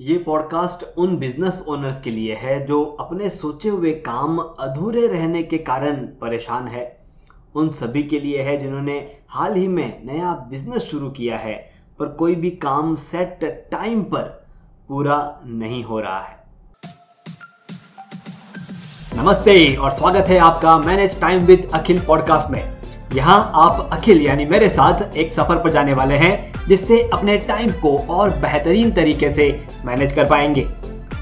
ये पॉडकास्ट उन business owners के लिए है जो अपने सोचे हुए काम अधूरे रहने के कारण परेशान है। उन सभी के लिए है जिन्होंने हाल ही में नया बिज़नेस शुरू किया है, पर कोई भी काम सेट टाइम पर पूरा नहीं हो रहा है। नमस्ते और स्वागत है आपका manage time with Akhil podcast में। यहाँ आप अखिल यानी मेरे साथ एक सफ़र पर जाने वाले हैं। जिससे अपने टाइम को और बेहतरीन तरीके से मैनेज कर पाएँगे।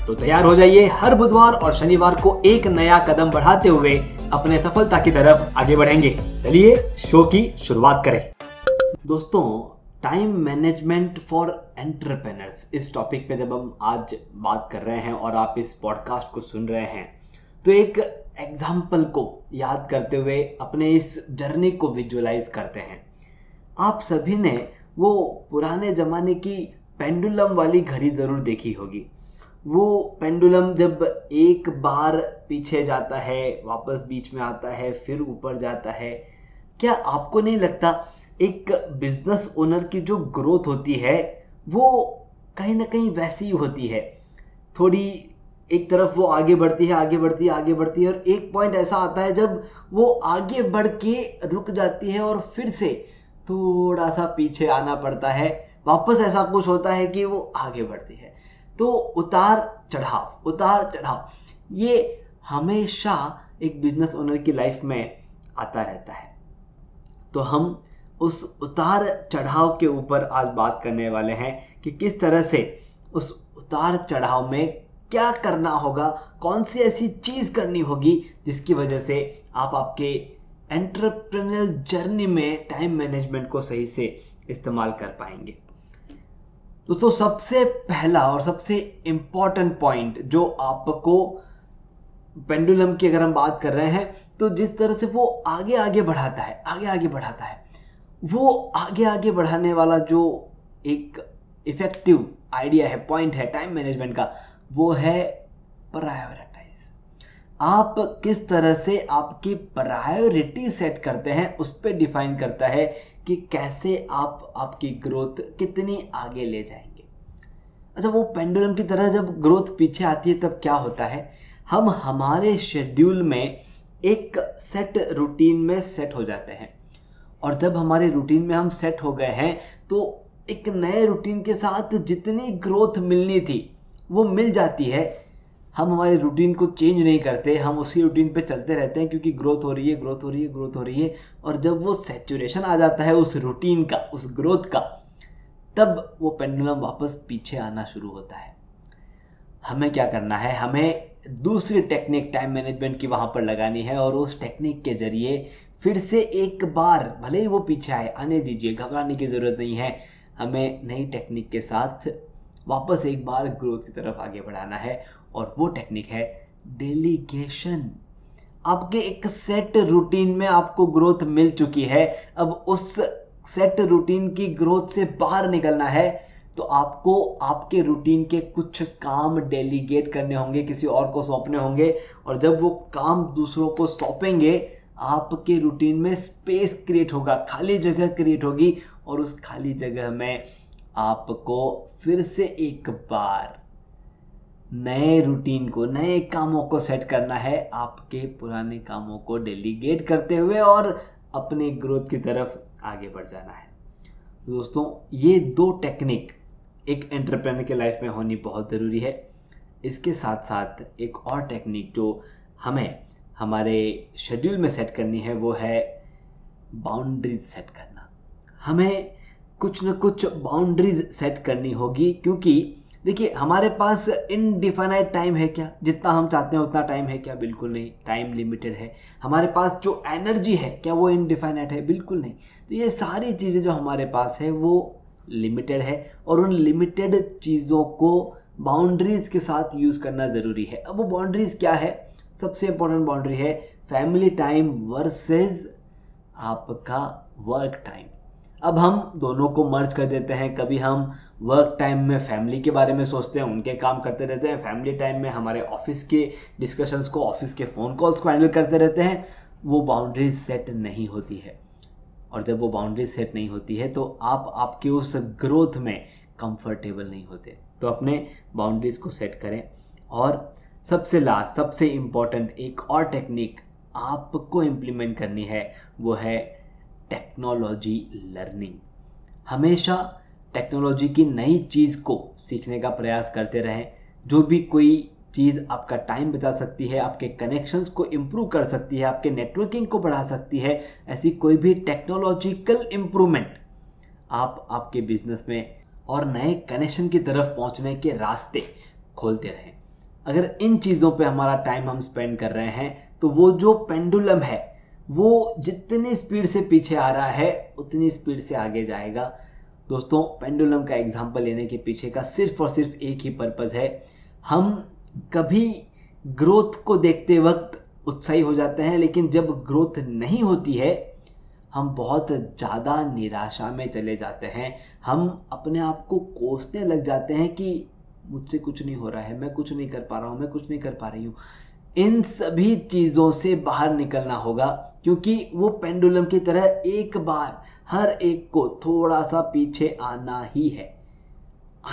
तो तैयार हो जाइए हर बुधवार और शनिवार को एक नया कदम बढ़ाते हुए अपने सफलता की तरफ़ आगे बढ़ेंगे। चलिए शो की शुरुआत करें। दोस्तों टाइम मैनेजमेंट फॉर एंटरप्रेनर्स इस टॉपिक पे जब हम आज बात कर रहे हैं और आप इस पॉडकास्ट को सुन रहे हैं तो एक एग्ज़ाम्पल को याद करते हुए अपने इस जर्नी को विजुअलाइज करते हैं। आप सभी ने वो पुराने ज़माने की पेंडुलम वाली घड़ी ज़रूर देखी होगी। वो पेंडुलम जब एक बार पीछे जाता है, वापस बीच में आता है, फिर ऊपर जाता है, क्या आपको नहीं लगता एक बिज़नेस ओनर की जो ग्रोथ होती है, वो कहीं ना कहीं वैसी ही होती है? थोड़ी एक तरफ़ वो आगे बढ़ती है, आगे बढ़ती है, आगे बढ़ती है और एक पॉइंट ऐसा आता है जब वो आगे बढ़ के रुक जाती है और फिर से थोड़ा सा पीछे आना पड़ता है। वापस ऐसा कुछ होता है कि वो आगे बढ़ती है। तो उतार चढ़ाव उतार चढ़ाव, ये हमेशा एक बिज़नेस ओनर की लाइफ में आता रहता है। तो हम उस उतार चढ़ाव के ऊपर आज बात करने वाले हैं कि किस तरह से उस उतार चढ़ाव में क्या करना होगा, कौन सी ऐसी चीज़ करनी होगी जिसकी वजह से आप आपके एंटरप्रेन्योर जर्नी में टाइम मैनेजमेंट को सही से इस्तेमाल कर पाएँगे। दोस्तों तो सबसे पहला और सबसे इंपॉर्टेंट पॉइंट जो आपको पेंडुलम की अगर हम बात कर रहे हैं तो जिस तरह से वो आगे आगे बढ़ाता है, आगे आगे बढ़ाता है, वो आगे आगे बढ़ाने वाला जो एक इफ़ेक्टिव आइडिया है पॉइंट है टाइम मैनेजमेंट का, वो है प्रायोरिटी आप किस तरह से आपकी प्रायोरिटी सेट करते हैं, उस पर डिफाइन करता है कि कैसे आप आपकी ग्रोथ कितनी आगे ले जाएँगे। अच्छा वो पेंडुलम की तरह जब ग्रोथ पीछे आती है, तब क्या होता है? हम हमारे शेड्यूल में एक सेट रूटीन में सेट हो जाते हैं। और जब हमारे रूटीन में हम सेट हो गए हैं तो एक नए रूटीन के साथ जितनी ग्रोथ मिलनी थी, वो मिल जाती है हम हमारे रूटीन को चेंज नहीं करते, हम उसी रूटीन पे चलते रहते हैं क्योंकि ग्रोथ हो रही है ग्रोथ हो रही है ग्रोथ हो रही है। और जब वो सेचुरेशन आ जाता है उस रूटीन का, उस ग्रोथ का, तब वो पेंडुलम वापस पीछे आना शुरू होता है। हमें क्या करना है? हमें दूसरी टेक्निक टाइम मैनेजमेंट की वहाँ पर लगानी है और उस टेक्निक के ज़रिए फिर से एक बार भले ही वो पीछे आए, आने दीजिए, घबराने की ज़रूरत नहीं है। हमें नई टेक्निक के साथ वापस एक बार ग्रोथ की तरफ़ आगे बढ़ाना है और वो टेक्निक है डेलीगेशन आपके एक सेट रूटीन में आपको ग्रोथ मिल चुकी है। अब उस सेट रूटीन की ग्रोथ से बाहर निकलना है तो आपको आपके रूटीन के कुछ काम डेलीगेट करने होंगे, किसी और को सौंपने होंगे और जब वो काम दूसरों को सौंपेंगे, आपके रूटीन में स्पेस क्रिएट होगा, खाली जगह क्रिएट होगी और उस खाली जगह में आपको फिर से एक बार नए रूटीन को, नए कामों को सेट करना है आपके पुराने कामों को डेलीगेट करते हुए और अपने ग्रोथ की तरफ़ आगे बढ़ जाना है। दोस्तों, ये दो टेक्निक एक एंटरप्रेनर के लाइफ में होनी बहुत ज़रूरी है। इसके साथ साथ एक और टेक्निक जो हमें हमारे शेड्यूल में सेट करनी है, वो है बाउंड्रीज सेट करना। हमें कुछ न कुछ बाउंड्रीज सेट करनी होगी, क्योंकि देखिए, हमारे पास इनडिफाइनाइट टाइम है क्या? जितना हम चाहते हैं उतना टाइम है क्या? बिल्कुल नहीं। टाइम लिमिटेड है। हमारे पास जो एनर्जी है, क्या वो इनडिफाइनाइट है? बिल्कुल नहीं। तो ये सारी चीज़ें जो हमारे पास है, वो लिमिटेड है और उन लिमिटेड चीज़ों को बाउंड्रीज के साथ यूज़ करना ज़रूरी है। अब वो बाउंड्रीज क्या है? सबसे इंपॉर्टेंट बाउंड्री है फैमिली टाइम वर्सेज आपका वर्क टाइम अब हम दोनों को मर्ज कर देते हैं। कभी हम वर्क टाइम में फैमिली के बारे में सोचते हैं, उनके काम करते रहते हैं फैमिली टाइम में हमारे ऑफ़िस के डिस्कशंस को ऑफ़िस के फ़ोन कॉल्स को हैंडल करते रहते हैं। वो बाउंड्रीज सेट नहीं होती है। और जब वो बाउंड्रीज सेट नहीं होती है तो आप आपके उस ग्रोथ में कंफर्टेबल नहीं होते। तो अपने बाउंड्रीज को सेट करें। और सबसे लास्ट सबसे इंपॉर्टेंट एक और टेक्निक आपको इम्प्लीमेंट करनी है, वो है टेक्नोलॉजी लर्निंग हमेशा टेक्नोलॉजी की नई चीज़ को सीखने का प्रयास करते रहें। जो भी कोई चीज़ आपका टाइम बचा सकती है, आपके कनेक्शंस को इम्प्रूव कर सकती है, आपके नेटवर्किंग को बढ़ा सकती है, ऐसी कोई भी टेक्नोलॉजिकल इम्प्रूवमेंट आप आपके बिज़नेस में और नए कनेक्शन की तरफ़ पहुँचने के रास्ते खोलते रहें। अगर इन चीज़ों पे हमारा टाइम हम स्पेंड कर रहे हैं तो वो जो पेंडुलम है वो जितनी स्पीड से पीछे आ रहा है, उतनी स्पीड से आगे जाएगा। दोस्तों पेंडुलम का एग्ज़ाम्पल लेने के पीछे का सिर्फ़ और सिर्फ़ एक ही पर्पज़ है। हम कभी ग्रोथ को देखते वक्त उत्साही हो जाते हैं, लेकिन जब ग्रोथ नहीं होती है, हम बहुत ज़्यादा निराशा में चले जाते हैं। हम अपने आप को कोसने लग जाते हैं कि मुझसे कुछ नहीं हो रहा है, मैं कुछ नहीं कर पा रहा हूँ, मैं कुछ नहीं कर पा रही हूँ। इन सभी चीज़ों से बाहर निकलना होगा। क्योंकि वो पेंडुलम की तरह एक बार हर एक को थोड़ा सा पीछे आना ही है।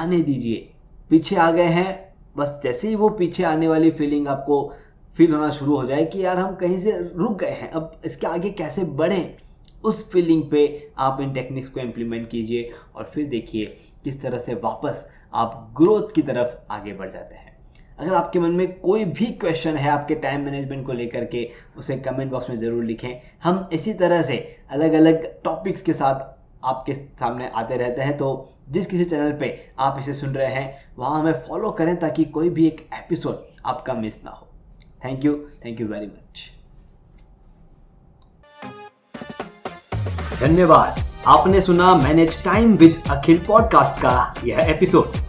आने दीजिए। पीछे आ गए हैं, बस जैसे ही वो पीछे आने वाली फीलिंग आपको फील होना शुरू हो जाए कि यार हम कहीं से रुक गए हैं, अब इसके आगे कैसे बढ़ें, उस फीलिंग पे आप इन टेक्निक्स को इम्प्लीमेंट कीजिए और फिर देखिए किस तरह से वापस आप ग्रोथ की तरफ़ आगे बढ़ जाते हैं। अगर आपके मन में कोई भी क्वेश्चन है आपके टाइम मैनेजमेंट को लेकर के, उसे कमेंट बॉक्स में ज़रूर लिखें। हम इसी तरह से अलग अलग टॉपिक्स के साथ आपके सामने आते रहते हैं। तो जिस किसी चैनल पे आप इसे सुन रहे हैं, वहाँ हमें फॉलो करें ताकि कोई भी एक एपिसोड आपका मिस ना हो। Thank you thank you very much धन्यवाद। आपने सुना manage time with Akhil podcast का यह एपिसोड